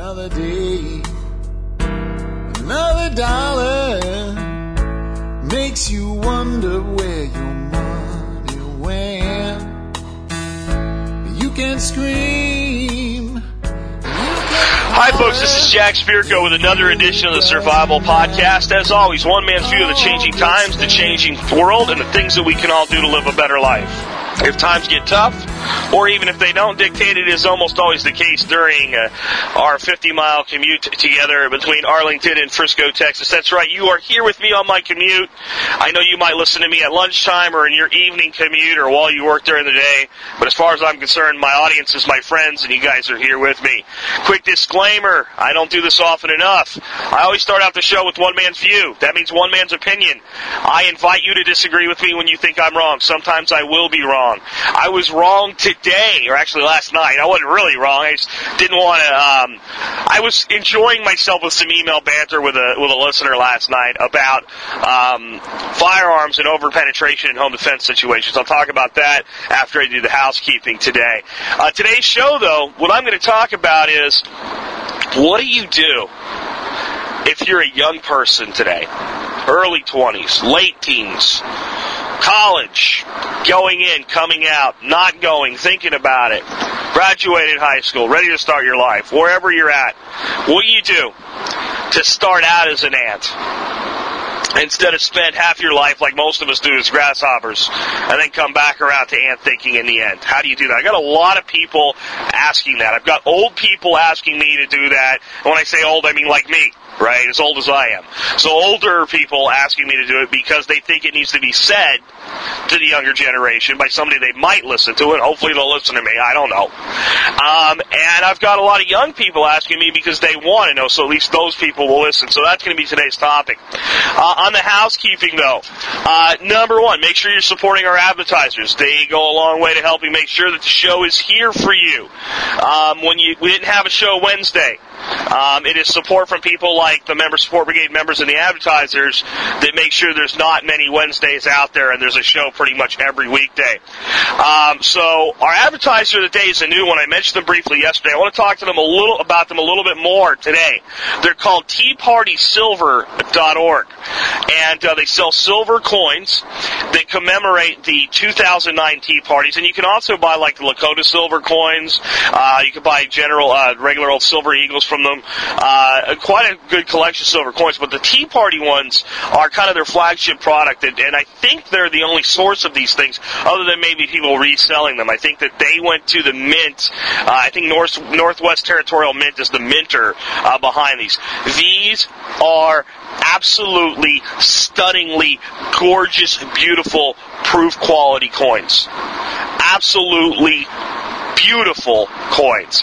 Another day, another dollar makes you wonder where your money went. You can scream. Hi, folks. This is Jack Spirko with another edition of the Survival Podcast. As always, one man's view of the changing times, the changing world, and the things that we can all do to live a better life. If times get tough, or even if they don't dictate it, is almost always the case during uh, our 50 mile commute together between Arlington and Frisco, Texas. That's right, you are here with me on my commute. I know you might listen to me at lunchtime or in your evening commute or while you work during the day, but as far as I'm concerned, my audience is my friends and you guys are here with me. Quick disclaimer, I don't do this often enough. I always start out the show with one man's view. That means one man's opinion. I invite you to disagree with me when you think I'm wrong. Sometimes I will be wrong. I was wrong today, or actually last night. I wasn't really wrong. I just didn't want to. Um, I was enjoying myself with some email banter with a with a listener last night about um, firearms and over penetration in home defense situations. I'll talk about that after I do the housekeeping today. Uh, today's show, though, what I'm going to talk about is what do you do if you're a young person today, early 20s, late teens, college, going in, coming out, not going, thinking about it, graduated high school, ready to start your life, wherever you're at, what do you do to start out as an ant? Instead of spend half your life like most of us do as grasshoppers, and then come back around to ant thinking in the end. How do you do that? I got a lot of people asking that. I've got old people asking me to do that. And when I say old, I mean like me right? As old as I am. So older people asking me to do it because they think it needs to be said to the younger generation by somebody they might listen to, and hopefully they'll listen to me. I don't know. Um, and I've got a lot of young people asking me because they want to know, so at least those people will listen. So that's going to be today's topic. Uh, on the housekeeping, though, uh, number one, make sure you're supporting our advertisers. They go a long way to helping make sure that the show is here for you. Um, when you we didn't have a show Wednesday. Um, it is support from people like the Member Support Brigade members and the advertisers that make sure there's not many Wednesdays out there and there's a show pretty much every weekday. Um, so our advertiser today is a new one. I mentioned them briefly yesterday. I want to talk to them a little about them a little bit more today. They're called TeaPartySilver.org, and uh, they sell silver coins that commemorate the 2009 Tea Parties. And you can also buy like the Lakota silver coins. Uh, you can buy general uh, regular old silver eagles from them. Uh, quite a good collection of silver coins, but the Tea Party ones are kind of their flagship product, and, and I think they're the only source of these things, other than maybe people reselling them. I think that they went to the mint. Uh, I think North, Northwest Territorial Mint is the minter uh, behind these. These are absolutely stunningly gorgeous, beautiful, proof quality coins. Absolutely beautiful coins.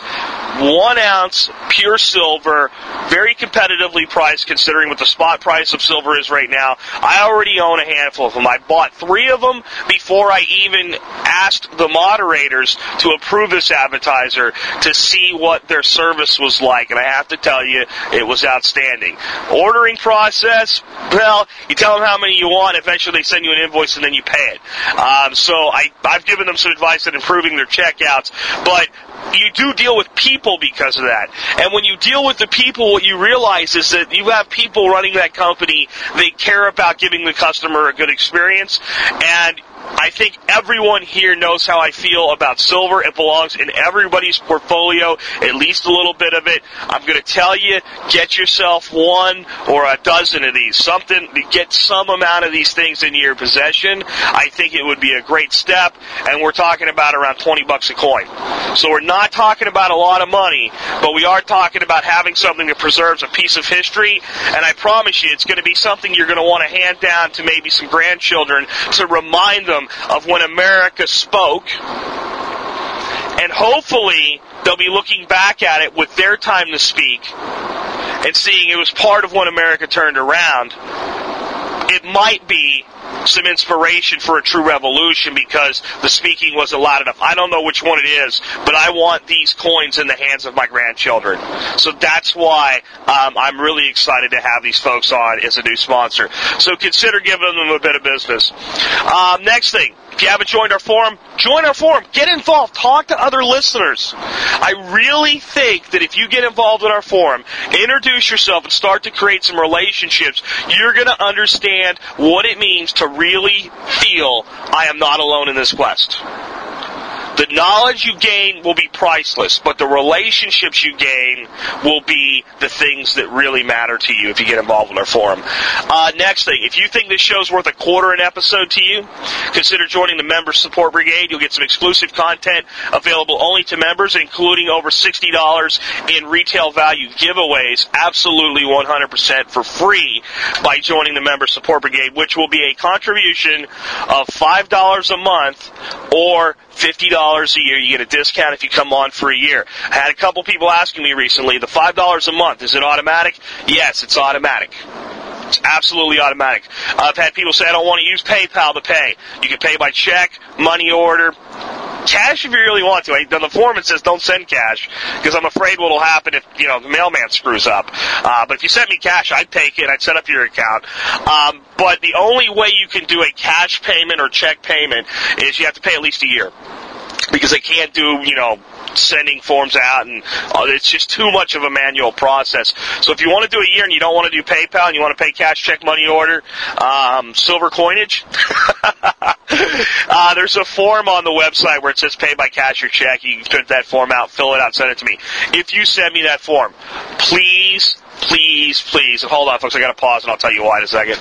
One ounce, pure silver, very competitively priced considering what the spot price of silver is right now. I already own a handful of them. I bought three of them before I even asked the moderators to approve this advertiser to see what their service was like, and I have to tell you, it was outstanding. Ordering process, well, you tell them how many you want, eventually they send you an invoice and then you pay it. Um, so I, I've given them some advice on improving their checkouts, but you do deal with people because of that. And when you deal with the people, what you realize is that you have people running that company, they care about giving the customer a good experience, and I think everyone here knows how I feel about silver. It belongs in everybody's portfolio, at least a little bit of it. I'm going to tell you, get yourself one or a dozen of these. Something, to get some amount of these things in your possession. I think it would be a great step, and we're talking about around 20 bucks a coin. So we're not talking about a lot of money, but we are talking about having something that preserves a piece of history, and I promise you, it's going to be something you're going to want to hand down to maybe some grandchildren to remind them of when America spoke. And hopefully, they'll be looking back at it with their time to speak and seeing it was part of when America turned around. It might be some inspiration for a true revolution because the speaking wasn't loud enough. I don't know which one it is, but I want these coins in the hands of my grandchildren. So that's why um, I'm really excited to have these folks on as a new sponsor. So consider giving them a bit of business. Um, next thing, If you haven't joined our forum, join our forum. Get involved. Talk to other listeners. I really think that if you get involved in our forum, introduce yourself and start to create some relationships, you're going to understand what it means to really feel I am not alone in this quest. The knowledge you gain will be priceless, but the relationships you gain will be the things that really matter to you if you get involved in our forum. Uh, next thing, if you think this show's worth a quarter an episode to you, consider joining the Member Support Brigade. You'll get some exclusive content available only to members, including over $60 in retail value giveaways, absolutely 100% for free by joining the Member Support Brigade, which will be a contribution of $5 a month or $50 a year. You get a discount if you come on for a year. I had a couple people asking me recently, the $5 a month, is it automatic? Yes, it's automatic. It's absolutely automatic. I've had people say, I don't want to use PayPal to pay. You can pay by check, money order, cash if you really want to. I, the form says don't send cash because I'm afraid what'll happen if you know the mailman screws up. Uh, but if you sent me cash, I'd take it. I'd set up your account. Um, but the only way you can do a cash payment or check payment is you have to pay at least a year because they can't do you know sending forms out and uh, it's just too much of a manual process. So if you want to do a year and you don't want to do PayPal and you want to pay cash, check, money order, um, silver coinage, uh, there's a form on the website where it says pay by cash or check. You can print that form out, fill it out, send it to me. If you send me that form, please please, please, hold on, folks, I got to pause and I'll tell you why in a second.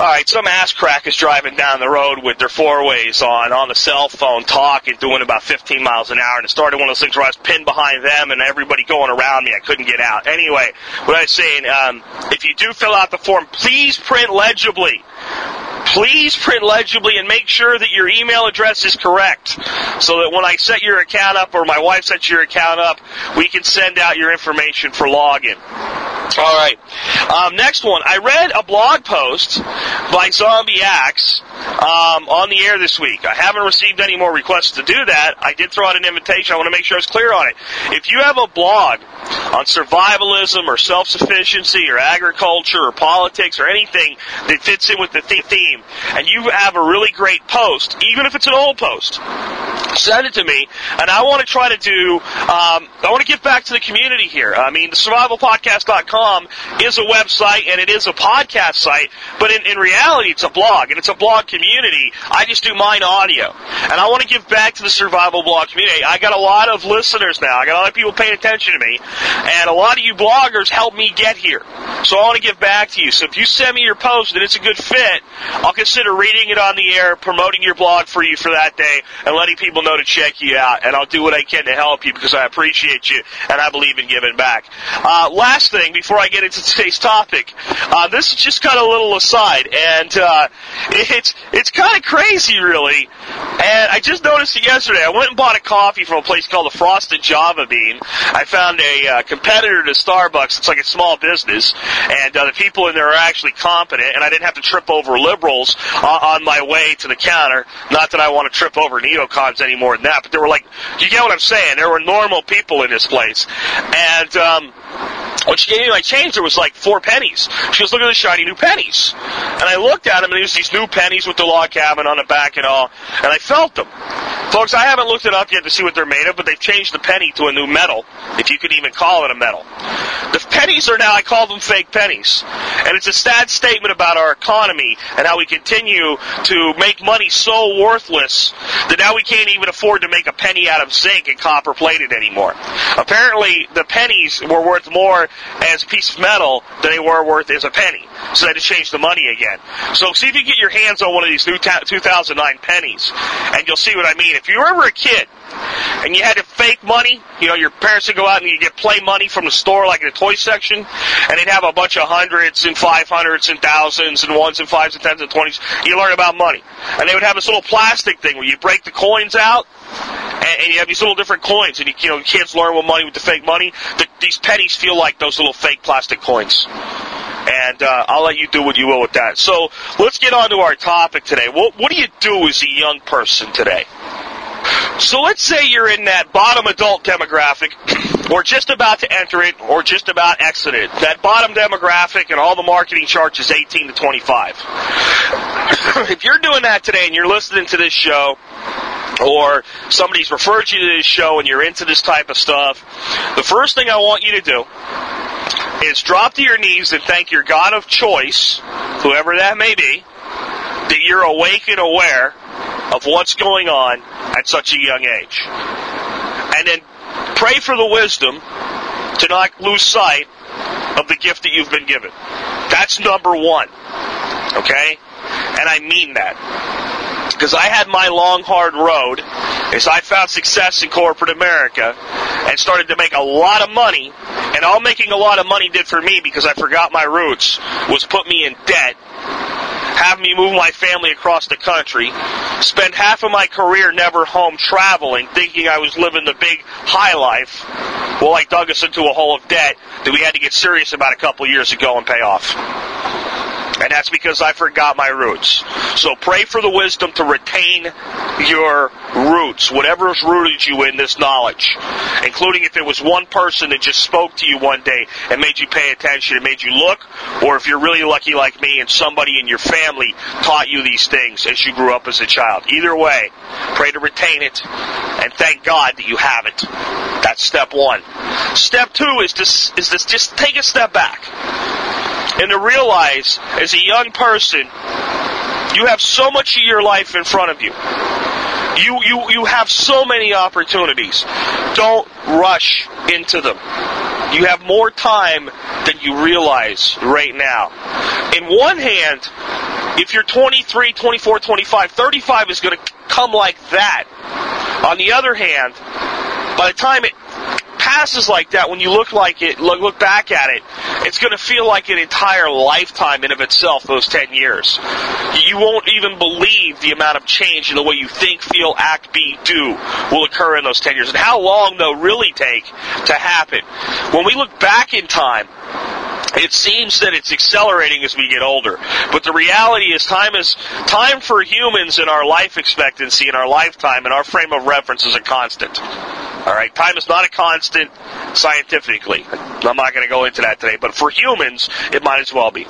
All right, some ass crack is driving down the road with their four ways on on the cell phone, talking, doing about 15 miles an hour, and it started one of those things where I was pinned behind them and everybody going around me. I couldn't get out. Anyway, what I was saying, um, if you do fill out the form, please print legibly please print legibly and make sure that your email address is correct so that when I set your account up or my wife sets your account up, we can send out your information for login. All right. Um, next one. I read a blog post by Zombie Axe um, on the air this week. I haven't received any more requests to do that. I did throw out an invitation. I want to make sure it's clear on it. If you have a blog on survivalism or self-sufficiency or agriculture or politics or anything that fits in with the theme, and you have a really great post, even if it's an old post, send it to me, and I want to try to do. Um, I want to give back to the community here. I mean, the survivalpodcast.com is a website and it is a podcast site, but in, in reality, it's a blog and it's a blog community. I just do mine audio, and I want to give back to the survival blog community. I got a lot of listeners now. I got a lot of people paying attention to me, and a lot of you bloggers helped me get here. So I want to give back to you. So if you send me your post and it's a good fit, I'll consider reading it on the air, promoting your blog for you for that day, and letting people know to check you out. And I'll do what I can to help you because I appreciate you and I believe in giving back. Uh, last thing before I get into today's topic, uh, this is just kind of a little aside, and uh, it's it's kind of crazy, really. And I just noticed it yesterday. I went and bought a coffee from a place called the Frosted Java Bean. I found a uh, competitor to Starbucks. It's like a small business, and uh, the people in there are actually competent, and I didn't have to trip over liberals uh, on my way to the counter. Not that I want to trip over neocons any more than that, but they were like, you get what I'm saying? There were normal people in this place, and um, when she gave me my change, there was like four pennies. She goes, look at the shiny new pennies. And I looked at them, and there's these new pennies with the log cabin on the back and all, and I felt them. Folks, I haven't looked it up yet to see what they're made of, but they've changed the penny to a new metal, if you could even call it a metal. The pennies are now, I call them fake pennies. And it's a sad statement about our economy and how we continue to make money so worthless that now we can't even afford to make a penny out of zinc and copper plated anymore. Apparently, the pennies were worth more as a piece of metal than they were worth as a penny. So they had to change the money again. So see if you get your hands on one of these new 2009 pennies, and you'll see what I mean. If you were ever a kid and you had to fake money, you know, your parents would go out and you get play money from the store, like in the toy section, and they'd have a bunch of hundreds and five hundreds and thousands and ones and fives and tens and twenties. You learn about money. And they would have this little plastic thing where you break the coins out, and, you have these little different coins, and you, you know, kids learn what money with the fake money. The, these pennies feel like those little fake plastic coins and uh, I'll let you do what you will with that. So let's get on to our topic today. What, what do you do as a young person today? So let's say you're in that bottom adult demographic, or just about to enter it, or just about exit it. That bottom demographic and all the marketing charts is 18 to 25. if you're doing that today and you're listening to this show, or somebody's referred you to this show and you're into this type of stuff, the first thing I want you to do is drop to your knees and thank your God of choice, whoever that may be, that you're awake and aware of what's going on at such a young age. And then pray for the wisdom to not lose sight of the gift that you've been given. That's number one. Okay? And I mean that. Because I had my long, hard road as I found success in corporate America and started to make a lot of money. And all making a lot of money did for me because I forgot my roots was put me in debt have me move my family across the country, spend half of my career never home traveling, thinking I was living the big high life. Well, I dug us into a hole of debt that we had to get serious about a couple years ago and pay off. And that's because I forgot my roots. So pray for the wisdom to retain your roots, whatever's rooted you in this knowledge, including if it was one person that just spoke to you one day and made you pay attention and made you look, or if you're really lucky like me and somebody in your family taught you these things as you grew up as a child. Either way, pray to retain it and thank God that you have it. That's step one. Step two is to, is to just take a step back and to realize as a young person, you have so much of your life in front of you. You, you, you have so many opportunities. Don't rush into them. You have more time than you realize right now. In one hand, if you're 23, 24, 25, 35 is going to come like that. On the other hand, by the time it passes like that, when you look like it, look, look back at it, it's going to feel like an entire lifetime in of itself. Those ten years, you won't even believe the amount of change in the way you think, feel, act, be, do will occur in those ten years, and how long they'll really take to happen. When we look back in time, it seems that it's accelerating as we get older. But the reality is time is time for humans in our life expectancy in our lifetime and our frame of reference is a constant. All right, time is not a constant scientifically. I'm not going to go into that today, but for humans, it might as well be.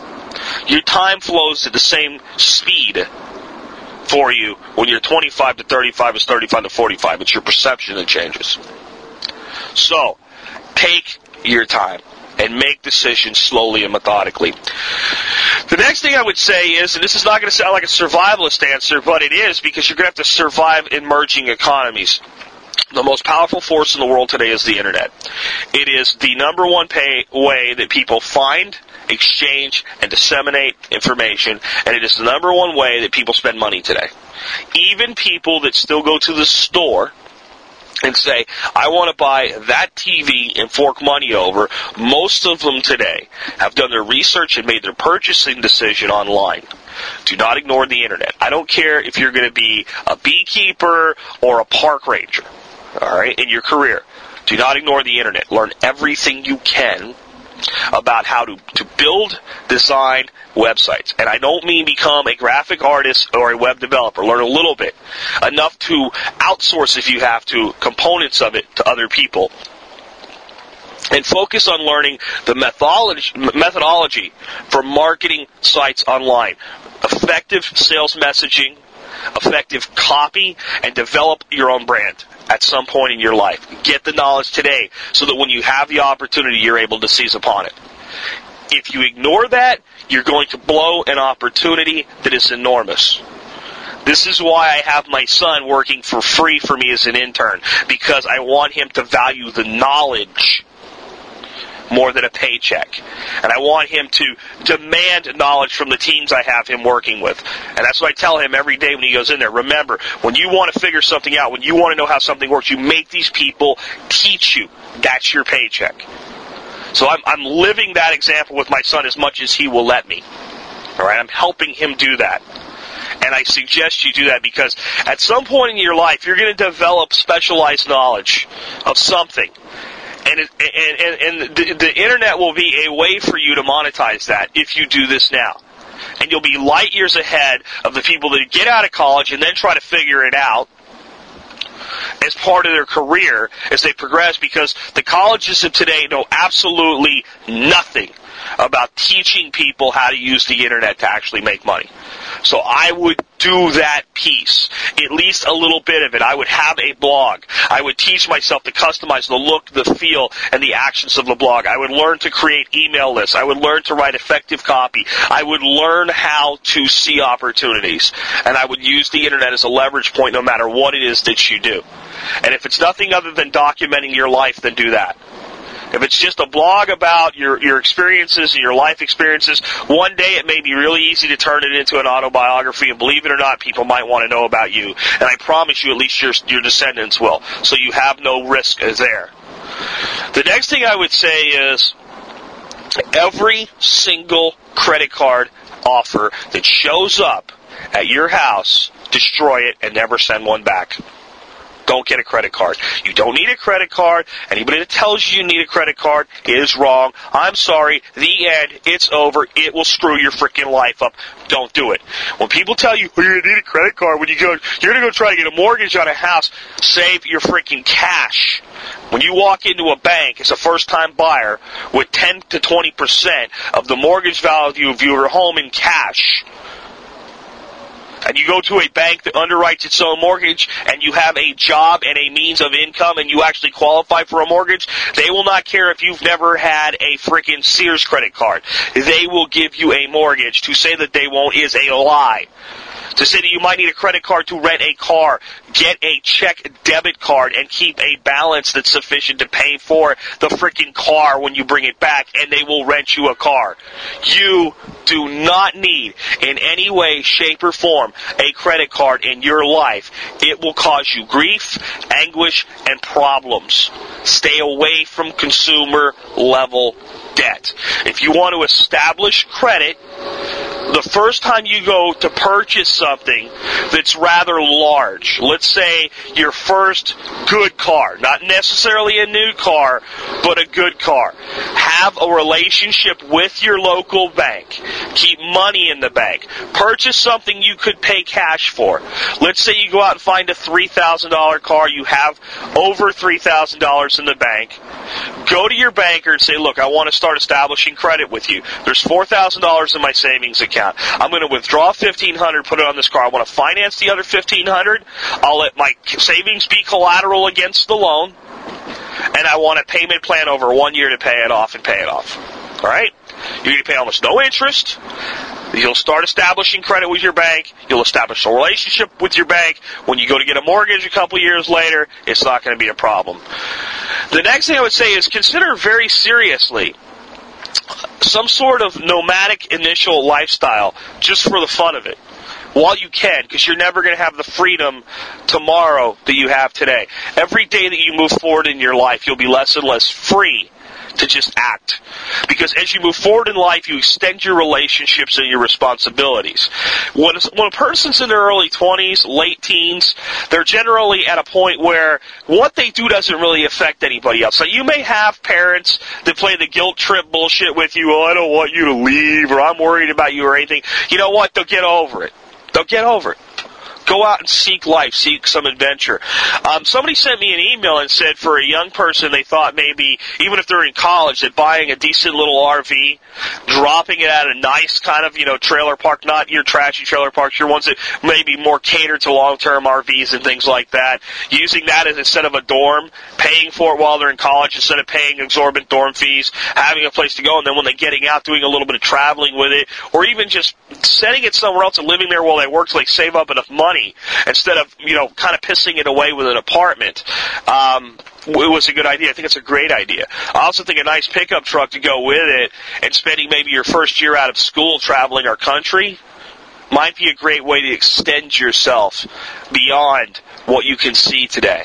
Your time flows at the same speed for you when you're 25 to 35 is 35 to 45. It's your perception that changes. So, take your time and make decisions slowly and methodically. The next thing I would say is, and this is not going to sound like a survivalist answer, but it is because you're going to have to survive emerging economies. The most powerful force in the world today is the internet. It is the number one pay, way that people find, exchange, and disseminate information, and it is the number one way that people spend money today. Even people that still go to the store and say, I want to buy that TV and fork money over, most of them today have done their research and made their purchasing decision online. Do not ignore the internet. I don't care if you're going to be a beekeeper or a park ranger, all right, in your career. Do not ignore the internet. Learn everything you can about how to, to build, design websites. And I don't mean become a graphic artist or a web developer. Learn a little bit. Enough to outsource if you have to components of it to other people. And focus on learning the methodology, methodology for marketing sites online. Effective sales messaging, effective copy, and develop your own brand at some point in your life. Get the knowledge today so that when you have the opportunity, you're able to seize upon it. If you ignore that, you're going to blow an opportunity that is enormous. This is why I have my son working for free for me as an intern, because I want him to value the knowledge more than a paycheck. And I want him to demand knowledge from the teams I have him working with. And that's what I tell him every day when he goes in there. Remember, when you want to figure something out, when you want to know how something works, you make these people teach you. That's your paycheck. So I'm, I'm living that example with my son as much as he will let me. All right, I'm helping him do that. And I suggest you do that because at some point in your life, you're going to develop specialized knowledge of something and, it, and, and, and the, the internet will be a way for you to monetize that if you do this now. And you'll be light years ahead of the people that get out of college and then try to figure it out as part of their career as they progress because the colleges of today know absolutely nothing about teaching people how to use the internet to actually make money. So I would do that piece, at least a little bit of it. I would have a blog. I would teach myself to customize the look, the feel, and the actions of the blog. I would learn to create email lists. I would learn to write effective copy. I would learn how to see opportunities. And I would use the internet as a leverage point no matter what it is that you do. And if it's nothing other than documenting your life, then do that. If it's just a blog about your, your experiences and your life experiences, one day it may be really easy to turn it into an autobiography, and believe it or not, people might want to know about you. And I promise you, at least your, your descendants will. So you have no risk there. The next thing I would say is every single credit card offer that shows up at your house, destroy it and never send one back don't get a credit card. You don't need a credit card. Anybody that tells you you need a credit card is wrong. I'm sorry. The end. It's over. It will screw your freaking life up. Don't do it. When people tell you oh, you need a credit card when you go, you're going to go try to get a mortgage on a house, save your freaking cash. When you walk into a bank as a first time buyer with 10 to 20% of the mortgage value of your home in cash, and you go to a bank that underwrites its own mortgage and you have a job and a means of income and you actually qualify for a mortgage, they will not care if you've never had a freaking Sears credit card. They will give you a mortgage. To say that they won't is a lie to say that you might need a credit card to rent a car, get a check debit card and keep a balance that's sufficient to pay for the freaking car when you bring it back and they will rent you a car. You do not need in any way, shape, or form a credit card in your life. It will cause you grief, anguish, and problems. Stay away from consumer level debt. If you want to establish credit, the first time you go to purchase something that's rather large, let's say your first good car, not necessarily a new car, but a good car, have a relationship with your local bank. Keep money in the bank. Purchase something you could pay cash for. Let's say you go out and find a $3,000 car, you have over $3,000 in the bank. Go to your banker and say, look, I want to start establishing credit with you. There's $4,000 in my savings account. I'm going to withdraw 1500 put it on this car. I want to finance the other 1500 I'll let my savings be collateral against the loan. And I want a payment plan over one year to pay it off and pay it off. All right? You're going to pay almost no interest. You'll start establishing credit with your bank. You'll establish a relationship with your bank. When you go to get a mortgage a couple years later, it's not going to be a problem. The next thing I would say is consider very seriously some sort of nomadic initial lifestyle just for the fun of it while you can, because you're never going to have the freedom tomorrow that you have today. Every day that you move forward in your life, you'll be less and less free to just act. Because as you move forward in life, you extend your relationships and your responsibilities. When, when a person's in their early 20s, late teens, they're generally at a point where what they do doesn't really affect anybody else. So you may have parents that play the guilt trip bullshit with you, oh, I don't want you to leave, or I'm worried about you or anything. You know what? They'll get over it. They'll get over it. Go out and seek life, seek some adventure. Um, somebody sent me an email and said for a young person, they thought maybe, even if they're in college, that buying a decent little RV, dropping it at a nice kind of, you know, trailer park, not your trashy trailer parks, your ones that maybe more cater to long-term RVs and things like that, using that as instead of a dorm, paying for it while they're in college instead of paying exorbitant dorm fees, having a place to go, and then when they're getting out, doing a little bit of traveling with it, or even just setting it somewhere else and living there while they work they save up enough money money instead of you know kind of pissing it away with an apartment. Um, it was a good idea. I think it's a great idea. I also think a nice pickup truck to go with it and spending maybe your first year out of school traveling our country might be a great way to extend yourself beyond what you can see today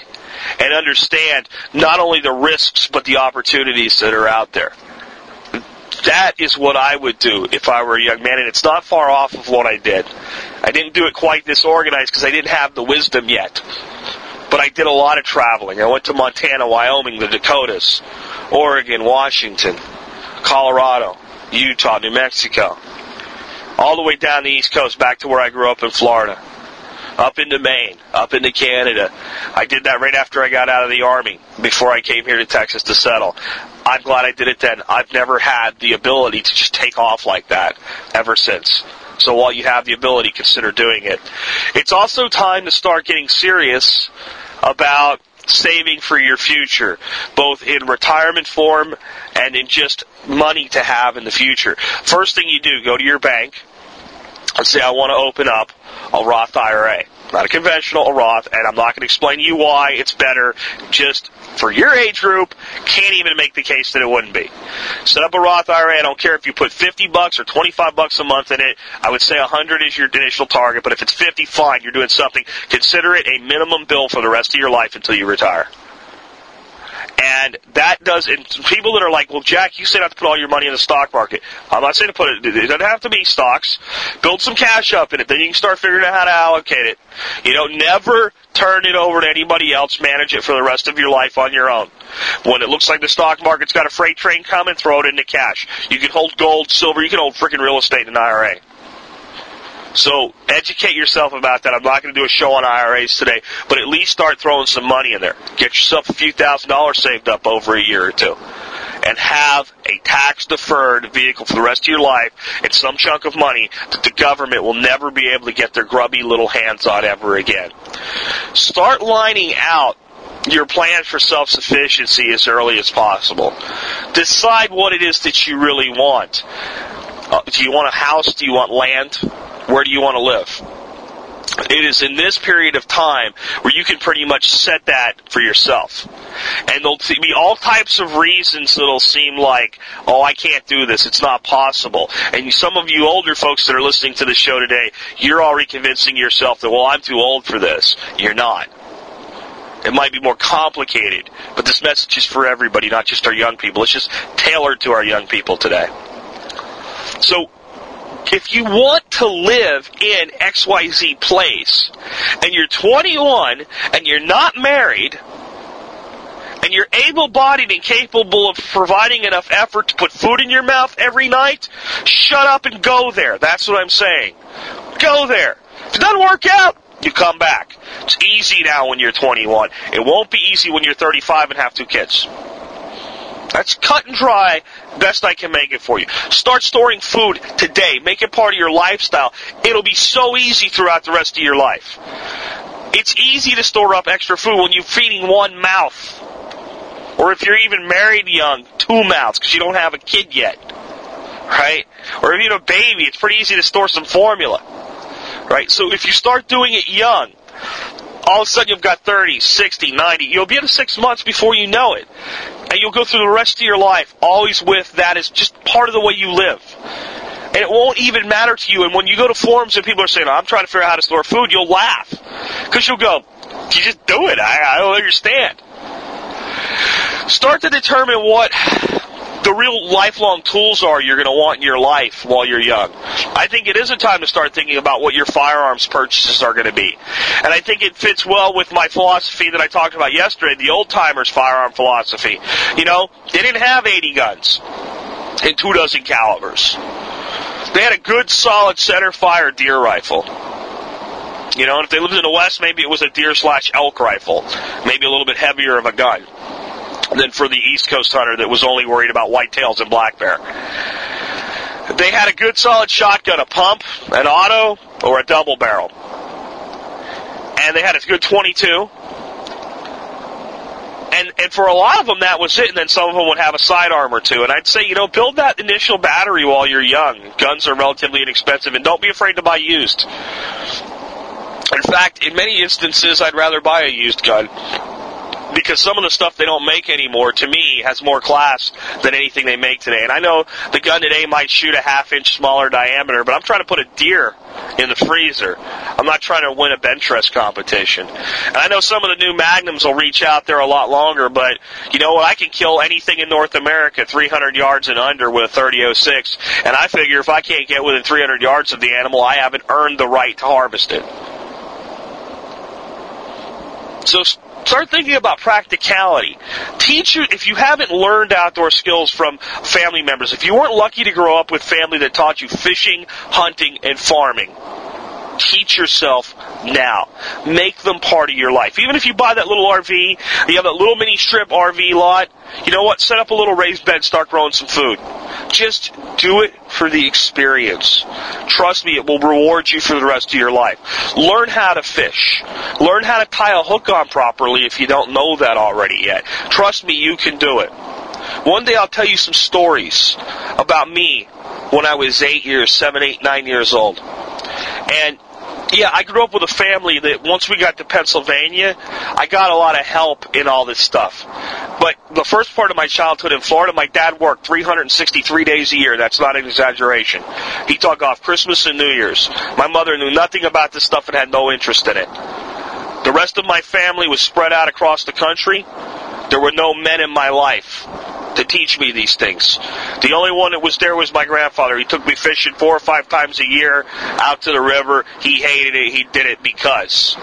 and understand not only the risks but the opportunities that are out there. That is what I would do if I were a young man, and it's not far off of what I did. I didn't do it quite this organized because I didn't have the wisdom yet. But I did a lot of traveling. I went to Montana, Wyoming, the Dakotas, Oregon, Washington, Colorado, Utah, New Mexico, all the way down the East Coast back to where I grew up in Florida. Up into Maine, up into Canada. I did that right after I got out of the Army, before I came here to Texas to settle. I'm glad I did it then. I've never had the ability to just take off like that ever since. So while you have the ability, consider doing it. It's also time to start getting serious about saving for your future, both in retirement form and in just money to have in the future. First thing you do, go to your bank and say, I want to open up a Roth IRA. Not a conventional, a Roth, and I'm not going to explain to you why it's better. Just for your age group, can't even make the case that it wouldn't be. Set up a Roth IRA. I don't care if you put 50 bucks or 25 bucks a month in it. I would say 100 is your initial target, but if it's 50, fine. You're doing something. Consider it a minimum bill for the rest of your life until you retire. And that does, and people that are like, well, Jack, you say not to put all your money in the stock market. I'm not saying to put it, it doesn't have to be stocks. Build some cash up in it, then you can start figuring out how to allocate it. You know, never turn it over to anybody else. Manage it for the rest of your life on your own. When it looks like the stock market's got a freight train coming, throw it into cash. You can hold gold, silver, you can hold freaking real estate in an IRA. So educate yourself about that. I'm not going to do a show on IRAs today, but at least start throwing some money in there. Get yourself a few thousand dollars saved up over a year or two. And have a tax deferred vehicle for the rest of your life and some chunk of money that the government will never be able to get their grubby little hands on ever again. Start lining out your plan for self-sufficiency as early as possible. Decide what it is that you really want. Uh, do you want a house? Do you want land? Where do you want to live? It is in this period of time where you can pretty much set that for yourself. And there'll be all types of reasons that'll seem like, oh, I can't do this. It's not possible. And some of you older folks that are listening to the show today, you're already convincing yourself that, well, I'm too old for this. You're not. It might be more complicated, but this message is for everybody, not just our young people. It's just tailored to our young people today. So if you want to live in XYZ place and you're 21 and you're not married and you're able bodied and capable of providing enough effort to put food in your mouth every night, shut up and go there. That's what I'm saying. Go there. If it doesn't work out, you come back. It's easy now when you're 21. It won't be easy when you're 35 and have two kids. That's cut and dry. Best I can make it for you. Start storing food today. Make it part of your lifestyle. It'll be so easy throughout the rest of your life. It's easy to store up extra food when you're feeding one mouth. Or if you're even married young, two mouths because you don't have a kid yet. Right? Or if you have a baby, it's pretty easy to store some formula. Right? So if you start doing it young, all of a sudden you've got 30, 60, 90. You'll be at six months before you know it. And you'll go through the rest of your life always with that as just part of the way you live. And it won't even matter to you. And when you go to forums and people are saying, I'm trying to figure out how to store food, you'll laugh. Because you'll go, you just do it. I, I don't understand. Start to determine what the real lifelong tools are you're going to want in your life while you're young. I think it is a time to start thinking about what your firearms purchases are going to be. And I think it fits well with my philosophy that I talked about yesterday, the old timers firearm philosophy. You know, they didn't have 80 guns and two dozen calibers. They had a good solid center fire deer rifle. You know, and if they lived in the West, maybe it was a deer slash elk rifle. Maybe a little bit heavier of a gun than for the East Coast hunter that was only worried about whitetails and black bear. They had a good solid shotgun, a pump, an auto, or a double barrel. And they had a good 22. And, and for a lot of them, that was it. And then some of them would have a sidearm or two. And I'd say, you know, build that initial battery while you're young. Guns are relatively inexpensive, and don't be afraid to buy used. In fact, in many instances, I'd rather buy a used gun because some of the stuff they don't make anymore, to me, has more class than anything they make today. And I know the gun today might shoot a half inch smaller diameter, but I'm trying to put a deer in the freezer. I'm not trying to win a bench press competition. And I know some of the new Magnums will reach out there a lot longer, but you know what? I can kill anything in North America 300 yards and under with a 3006. And I figure if I can't get within 300 yards of the animal, I haven't earned the right to harvest it. So start thinking about practicality. Teach you, if you haven't learned outdoor skills from family members, if you weren't lucky to grow up with family that taught you fishing, hunting, and farming, Teach yourself now. Make them part of your life. Even if you buy that little RV, you have that little mini strip RV lot, you know what? Set up a little raised bed, start growing some food. Just do it for the experience. Trust me, it will reward you for the rest of your life. Learn how to fish. Learn how to tie a hook on properly if you don't know that already yet. Trust me, you can do it. One day I'll tell you some stories about me when I was eight years, seven, eight, nine years old. And yeah, I grew up with a family that once we got to Pennsylvania, I got a lot of help in all this stuff. But the first part of my childhood in Florida, my dad worked 363 days a year. That's not an exaggeration. He took off Christmas and New Year's. My mother knew nothing about this stuff and had no interest in it. The rest of my family was spread out across the country. There were no men in my life to teach me these things. The only one that was there was my grandfather. He took me fishing four or five times a year out to the river. He hated it. He did it because.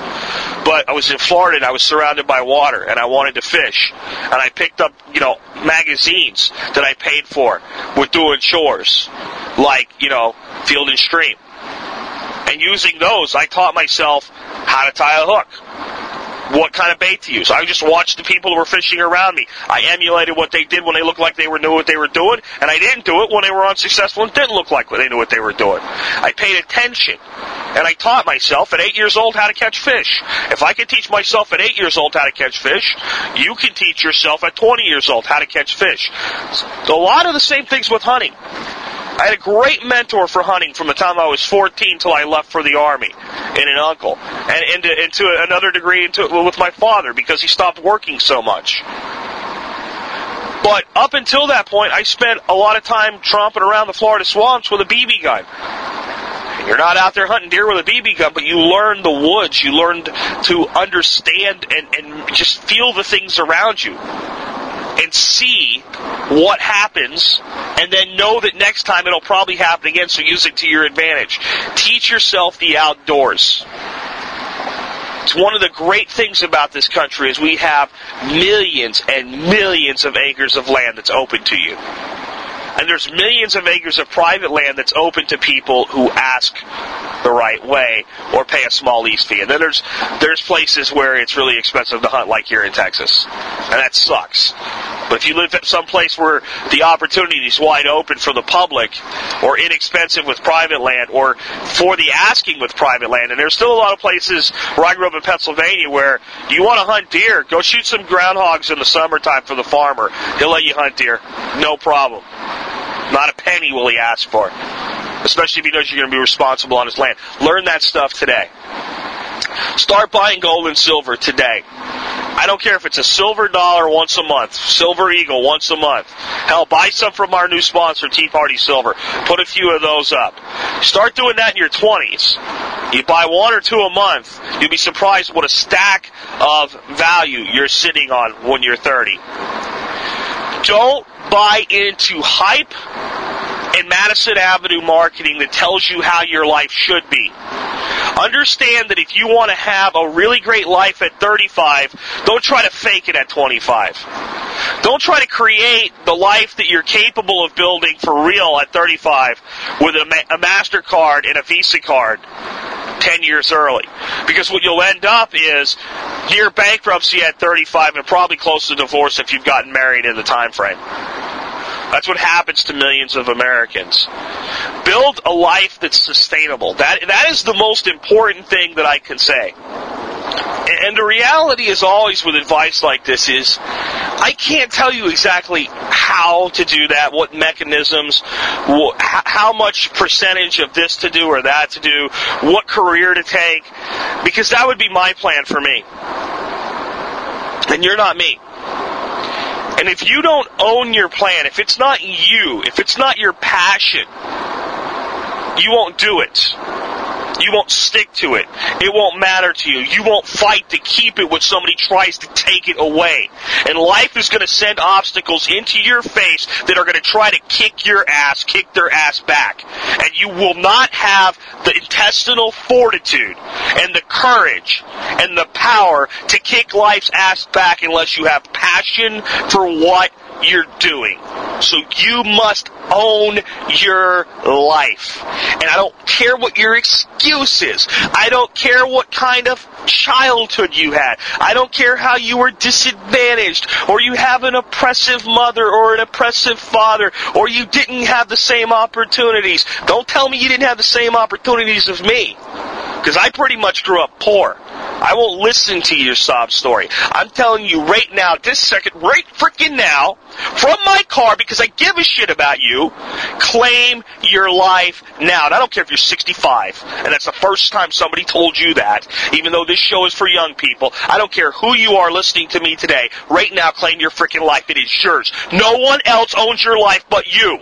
But I was in Florida and I was surrounded by water and I wanted to fish. And I picked up, you know, magazines that I paid for with doing chores. Like, you know, Field and Stream. And using those, I taught myself how to tie a hook what kind of bait to use. I just watched the people who were fishing around me. I emulated what they did when they looked like they were knew what they were doing, and I didn't do it when they were unsuccessful and didn't look like they knew what they were doing. I paid attention, and I taught myself at eight years old how to catch fish. If I can teach myself at eight years old how to catch fish, you can teach yourself at 20 years old how to catch fish. So a lot of the same things with hunting. I had a great mentor for hunting from the time I was 14 till I left for the army, and an uncle, and into, into another degree into with my father because he stopped working so much. But up until that point, I spent a lot of time tromping around the Florida swamps with a BB gun. You're not out there hunting deer with a BB gun, but you learn the woods. You learn to understand and, and just feel the things around you and see what happens and then know that next time it'll probably happen again so use it to your advantage. Teach yourself the outdoors. It's one of the great things about this country is we have millions and millions of acres of land that's open to you. And there's millions of acres of private land that's open to people who ask the right way or pay a small lease fee. And then there's there's places where it's really expensive to hunt, like here in Texas, and that sucks. But if you live at some place where the opportunity is wide open for the public, or inexpensive with private land, or for the asking with private land, and there's still a lot of places where I grew up in Pennsylvania where you want to hunt deer, go shoot some groundhogs in the summertime for the farmer. He'll let you hunt deer, no problem. Not a penny will he ask for. Especially if he knows you're going to be responsible on his land. Learn that stuff today. Start buying gold and silver today. I don't care if it's a silver dollar once a month, silver eagle once a month. Hell, buy some from our new sponsor, Tea Party Silver. Put a few of those up. Start doing that in your 20s. You buy one or two a month, you'll be surprised what a stack of value you're sitting on when you're 30. Don't buy into hype and Madison Avenue marketing that tells you how your life should be. Understand that if you want to have a really great life at 35, don't try to fake it at 25. Don't try to create the life that you're capable of building for real at 35 with a, a MasterCard and a Visa card 10 years early. Because what you'll end up is near bankruptcy at 35 and probably close to divorce if you've gotten married in the time frame. That's what happens to millions of Americans. Build a life that's sustainable. That that is the most important thing that I can say. And the reality is always with advice like this is I can't tell you exactly how to do that, what mechanisms, how much percentage of this to do or that to do, what career to take, because that would be my plan for me. And you're not me. And if you don't own your plan, if it's not you, if it's not your passion, you won't do it. You won't stick to it. It won't matter to you. You won't fight to keep it when somebody tries to take it away. And life is going to send obstacles into your face that are going to try to kick your ass, kick their ass back. And you will not have the intestinal fortitude and the courage and the power to kick life's ass back unless you have passion for what you're doing. So you must own your life. And I don't care what your excuse is. I don't care what kind of childhood you had. I don't care how you were disadvantaged or you have an oppressive mother or an oppressive father or you didn't have the same opportunities. Don't tell me you didn't have the same opportunities as me. Because I pretty much grew up poor. I won't listen to your sob story. I'm telling you right now, this second, right freaking now, from my car, because I give a shit about you, claim your life now. And I don't care if you're 65, and that's the first time somebody told you that, even though this show is for young people. I don't care who you are listening to me today. Right now, claim your freaking life. It is yours. No one else owns your life but you.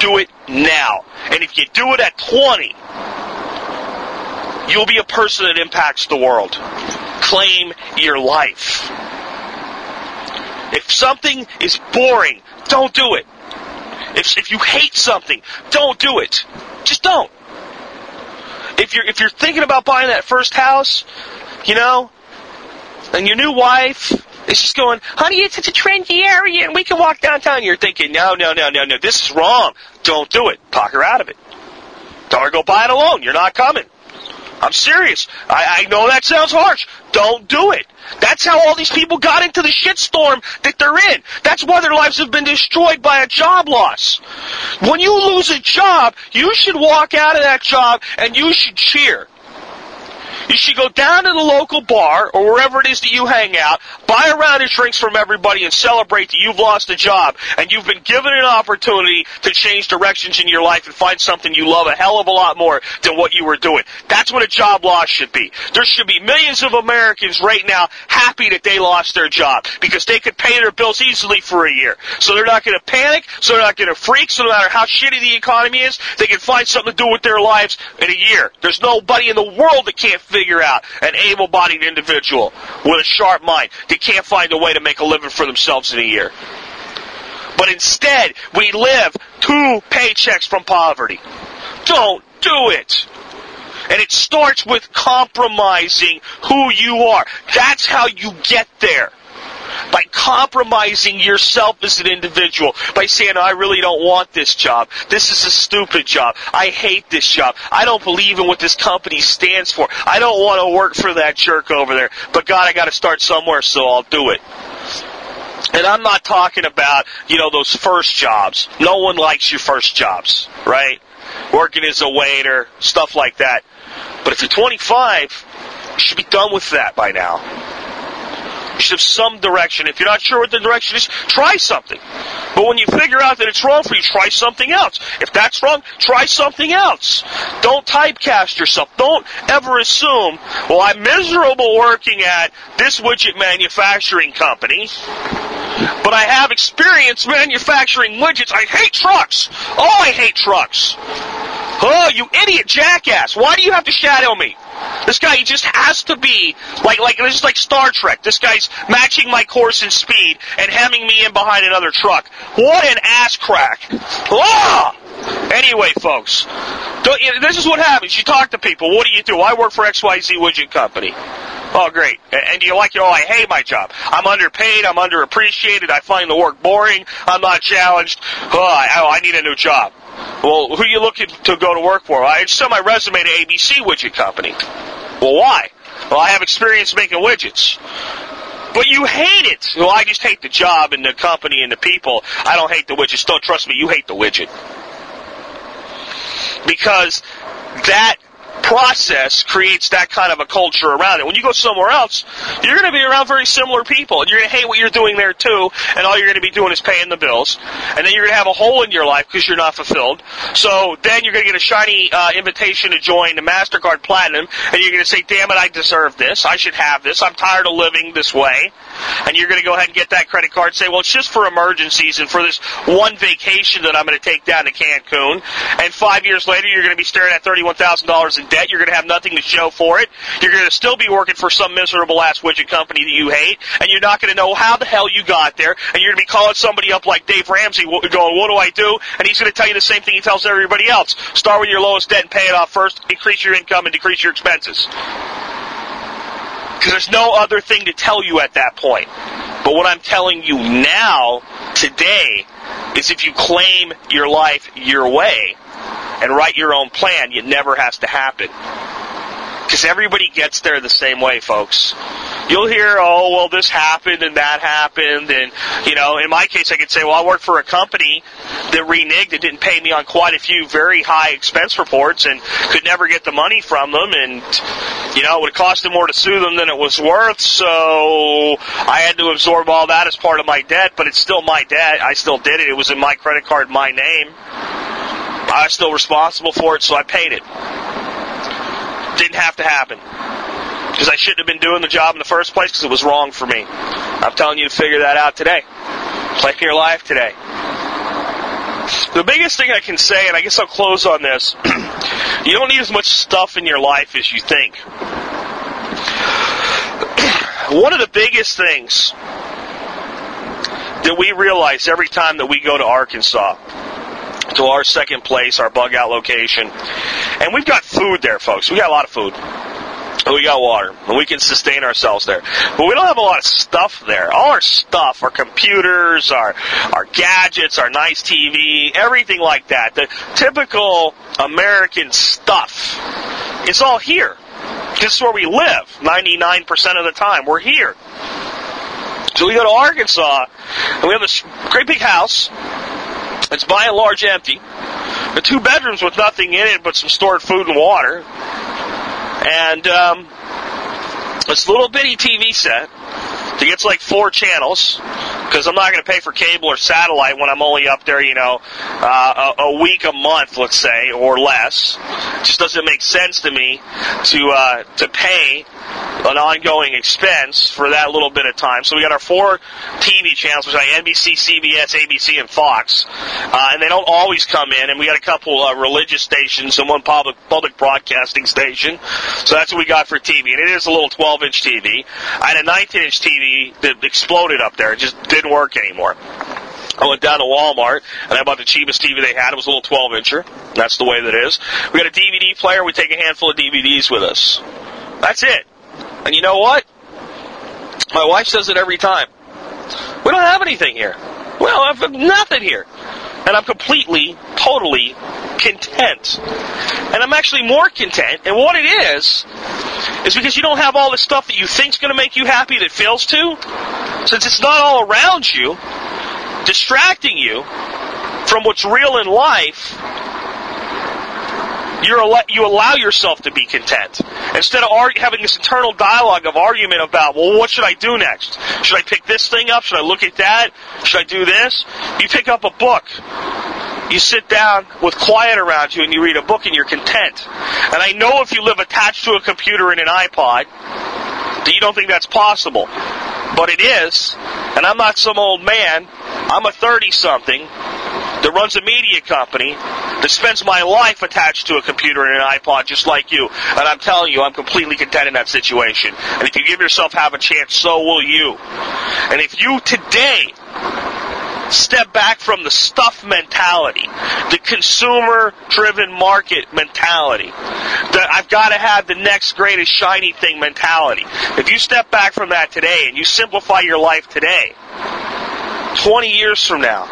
Do it now. And if you do it at 20, you'll be a person that impacts the world. Claim your life. If something is boring, don't do it. If, if you hate something, don't do it. Just don't. If you're, if you're thinking about buying that first house, you know, and your new wife is just going, honey, it's such a trendy area and we can walk downtown. You're thinking, no, no, no, no, no, this is wrong. Don't do it. Talk her out of it. Tell her go buy it alone. You're not coming. I'm serious. I, I know that sounds harsh. Don't do it. That's how all these people got into the shitstorm that they're in. That's why their lives have been destroyed by a job loss. When you lose a job, you should walk out of that job and you should cheer. You should go down to the local bar or wherever it is that you hang out, buy a round of drinks from everybody and celebrate that you've lost a job and you've been given an opportunity to change directions in your life and find something you love a hell of a lot more than what you were doing. That's what a job loss should be. There should be millions of Americans right now happy that they lost their job because they could pay their bills easily for a year. So they're not going to panic, so they're not going to freak, so no matter how shitty the economy is, they can find something to do with their lives in a year. There's nobody in the world that can't figure out an able-bodied individual with a sharp mind that can't find a way to make a living for themselves in a year. But instead, we live two paychecks from poverty. Don't do it. And it starts with compromising who you are. That's how you get there by compromising yourself as an individual, by saying, I really don't want this job. This is a stupid job. I hate this job. I don't believe in what this company stands for. I don't want to work for that jerk over there. But God, I got to start somewhere, so I'll do it. And I'm not talking about, you know, those first jobs. No one likes your first jobs, right? Working as a waiter, stuff like that. But if you're 25, you should be done with that by now. You should have some direction. If you're not sure what the direction is, try something. But when you figure out that it's wrong for you, try something else. If that's wrong, try something else. Don't typecast yourself. Don't ever assume, well, I'm miserable working at this widget manufacturing company, but I have experience manufacturing widgets. I hate trucks. Oh, I hate trucks. Oh, you idiot jackass. Why do you have to shadow me? This guy, he just has to be like, like this is like Star Trek. This guy's matching my course and speed and hemming me in behind another truck. What an ass crack! Ah! Anyway, folks, this is what happens. You talk to people. What do you do? I work for XYZ Widget Company. Oh, great. And do you like it? Oh, I hate my job. I'm underpaid. I'm underappreciated. I find the work boring. I'm not challenged. Oh, I, oh, I need a new job. Well, who are you looking to go to work for? I sent my resume to ABC Widget Company. Well, why? Well, I have experience making widgets. But you hate it. Well, I just hate the job and the company and the people. I don't hate the widgets. Don't trust me. You hate the widget. Because that process creates that kind of a culture around it. When you go somewhere else, you're going to be around very similar people, and you're going to hate what you're doing there too, and all you're going to be doing is paying the bills, and then you're going to have a hole in your life because you're not fulfilled. So then you're going to get a shiny uh, invitation to join the Mastercard Platinum, and you're going to say, "Damn it, I deserve this. I should have this. I'm tired of living this way." And you're going to go ahead and get that credit card. Say, "Well, it's just for emergencies and for this one vacation that I'm going to take down to Cancun." And five years later, you're going to be staring at thirty-one thousand dollars in debt. You're going to have nothing to show for it. You're going to still be working for some miserable ass widget company that you hate, and you're not going to know how the hell you got there. And you're going to be calling somebody up like Dave Ramsey, going, "What do I do?" And he's going to tell you the same thing he tells everybody else: start with your lowest debt and pay it off first. Increase your income and decrease your expenses. Because there's no other thing to tell you at that point. But what I'm telling you now, today, is if you claim your life your way and write your own plan, it never has to happen. Because everybody gets there the same way, folks. You'll hear, oh, well, this happened and that happened. And, you know, in my case, I could say, well, I worked for a company that reneged and didn't pay me on quite a few very high expense reports and could never get the money from them. And, you know, it would cost them more to sue them than it was worth. So I had to absorb all that as part of my debt, but it's still my debt. I still did it. It was in my credit card, my name. I was still responsible for it, so I paid it. Didn't have to happen. Because I shouldn't have been doing the job in the first place because it was wrong for me. I'm telling you to figure that out today. Plan your life today. The biggest thing I can say, and I guess I'll close on this, you don't need as much stuff in your life as you think. One of the biggest things that we realize every time that we go to Arkansas to our second place, our bug out location. And we've got food there, folks. We got a lot of food. We got water. And we can sustain ourselves there. But we don't have a lot of stuff there. All our stuff, our computers, our, our gadgets, our nice TV, everything like that. The typical American stuff is all here. This is where we live 99% of the time. We're here. So we go to Arkansas, and we have this great big house it's by and large empty. The two bedrooms with nothing in it but some stored food and water. And um, this little bitty TV set that gets like four channels because I'm not going to pay for cable or satellite when I'm only up there, you know, uh, a, a, week, a month, let's say, or less. It just doesn't make sense to me to uh, to pay an ongoing expense for that little bit of time. So we got our four TV channels, which are NBC, CBS, ABC, and Fox, uh, and they don't always come in. And we got a couple uh, religious stations and one public public broadcasting station. So that's what we got for TV, and it is a little 12-inch TV. I had a 19-inch TV that exploded up there; it just didn't work anymore. I went down to Walmart and I bought the cheapest TV they had. It was a little 12 incher. That's the way that is. We got a DVD player. We take a handful of DVDs with us. That's it. And you know what? My wife says it every time. We don't have anything here. We don't have nothing here. And I'm completely, totally content. And I'm actually more content. And what it is, is because you don't have all the stuff that you think's going to make you happy that fails to. Since it's not all around you, distracting you from what's real in life, you're you allow yourself to be content. Instead of having this internal dialogue of argument about well what should i do next? Should i pick this thing up? Should i look at that? Should i do this? You pick up a book. You sit down with quiet around you and you read a book and you're content. And i know if you live attached to a computer and an ipod that you don't think that's possible. But it is. And i'm not some old man. I'm a 30 something that runs a media company that spends my life attached to a computer and an iPod just like you. And I'm telling you, I'm completely content in that situation. And if you give yourself half a chance, so will you. And if you today step back from the stuff mentality, the consumer driven market mentality, the I've got to have the next greatest shiny thing mentality. If you step back from that today and you simplify your life today, 20 years from now,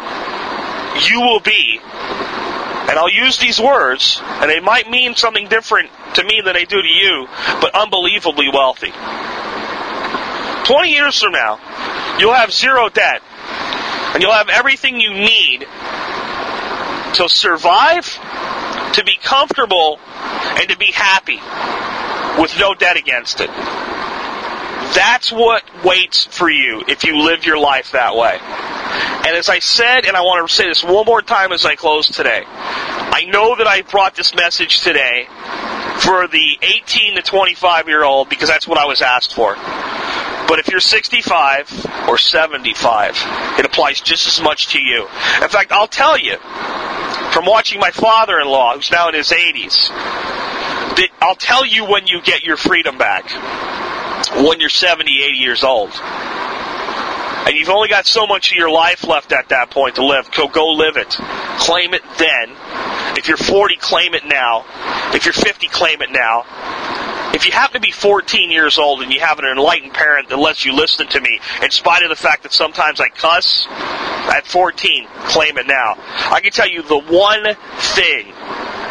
you will be, and I'll use these words, and they might mean something different to me than they do to you, but unbelievably wealthy. 20 years from now, you'll have zero debt, and you'll have everything you need to survive, to be comfortable, and to be happy with no debt against it. That's what waits for you if you live your life that way. And as I said, and I want to say this one more time as I close today, I know that I brought this message today for the 18 to 25 year old because that's what I was asked for. But if you're 65 or 75, it applies just as much to you. In fact, I'll tell you, from watching my father-in-law, who's now in his 80s, that I'll tell you when you get your freedom back. When you're 70, 80 years old. And you've only got so much of your life left at that point to live. Go, go live it. Claim it then. If you're 40, claim it now. If you're 50, claim it now. If you happen to be 14 years old and you have an enlightened parent that lets you listen to me, in spite of the fact that sometimes I cuss, at 14, claim it now. I can tell you the one thing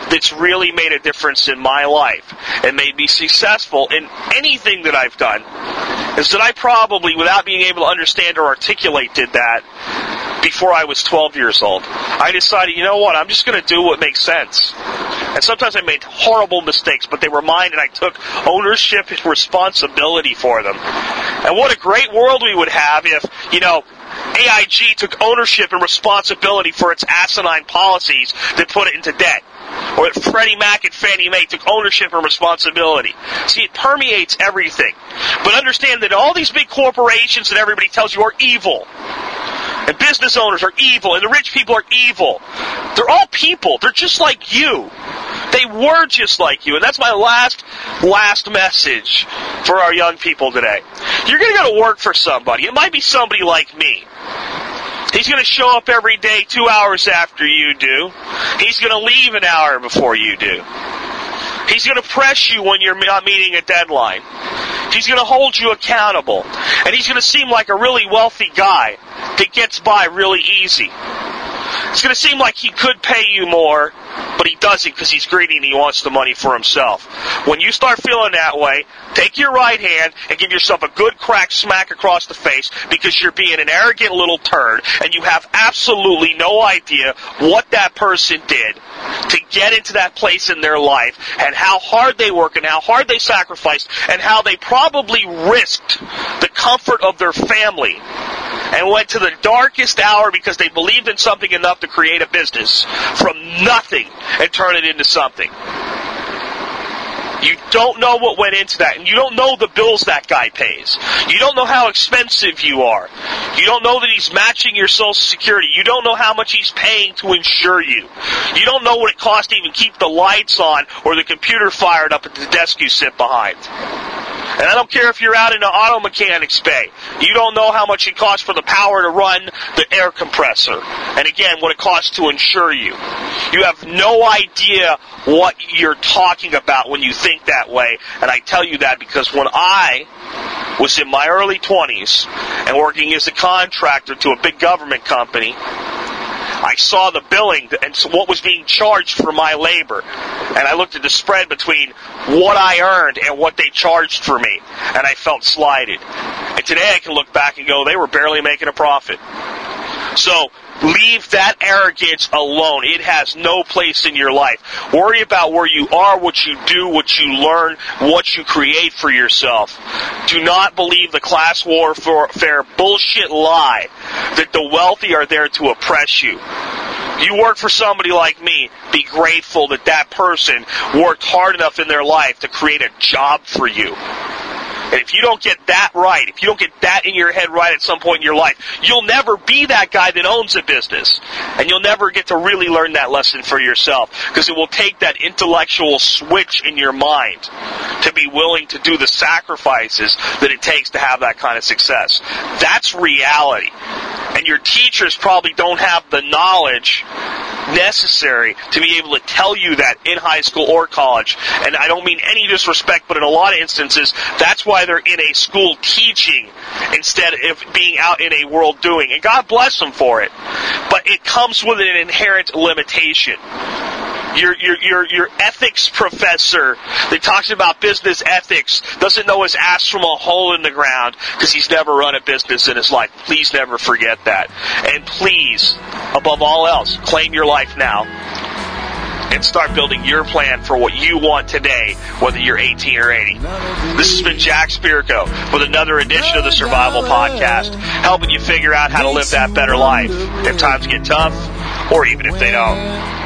that's really made a difference in my life and made me successful in anything that I've done is that I probably, without being able to understand or articulate, did that before I was 12 years old. I decided, you know what, I'm just going to do what makes sense. And sometimes I made horrible mistakes, but they were mine and I took ownership and responsibility for them. And what a great world we would have if, you know, AIG took ownership and responsibility for its asinine policies that put it into debt. Or that Freddie Mac and Fannie Mae took ownership and responsibility. See, it permeates everything. But understand that all these big corporations that everybody tells you are evil. And business owners are evil, and the rich people are evil. They're all people. They're just like you. They were just like you. And that's my last, last message for our young people today. You're going to go to work for somebody. It might be somebody like me. He's going to show up every day two hours after you do. He's going to leave an hour before you do. He's going to press you when you're not meeting a deadline. He's going to hold you accountable. And he's going to seem like a really wealthy guy that gets by really easy. It's going to seem like he could pay you more, but he doesn't because he's greedy and he wants the money for himself. When you start feeling that way, take your right hand and give yourself a good crack smack across the face because you're being an arrogant little turd and you have absolutely no idea what that person did to get into that place in their life and how hard they work and how hard they sacrificed and how they probably risked the comfort of their family and went to the darkest hour because they believed in something enough to create a business from nothing and turn it into something. You don't know what went into that, and you don't know the bills that guy pays. You don't know how expensive you are. You don't know that he's matching your Social Security. You don't know how much he's paying to insure you. You don't know what it costs to even keep the lights on or the computer fired up at the desk you sit behind. And I don't care if you're out in an auto mechanics bay. You don't know how much it costs for the power to run the air compressor. And again, what it costs to insure you. You have no idea what you're talking about when you think that way. And I tell you that because when I was in my early 20s and working as a contractor to a big government company, I saw the billing and what was being charged for my labor. And I looked at the spread between what I earned and what they charged for me. And I felt slighted. And today I can look back and go, they were barely making a profit. So leave that arrogance alone. It has no place in your life. Worry about where you are, what you do, what you learn, what you create for yourself. Do not believe the class warfare bullshit lie that the wealthy are there to oppress you. You work for somebody like me, be grateful that that person worked hard enough in their life to create a job for you. And if you don't get that right, if you don't get that in your head right at some point in your life, you'll never be that guy that owns a business. And you'll never get to really learn that lesson for yourself. Because it will take that intellectual switch in your mind to be willing to do the sacrifices that it takes to have that kind of success. That's reality. And your teachers probably don't have the knowledge necessary to be able to tell you that in high school or college. And I don't mean any disrespect, but in a lot of instances, that's why they're in a school teaching instead of being out in a world doing. And God bless them for it. But it comes with an inherent limitation. Your, your, your, your ethics professor that talks about business ethics doesn't know his ass from a hole in the ground because he's never run a business in his life. Please never forget that. And please, above all else, claim your life now and start building your plan for what you want today, whether you're 18 or 80. This has been Jack Spirko with another edition of the Survival Podcast, helping you figure out how to live that better life if times get tough or even if they don't.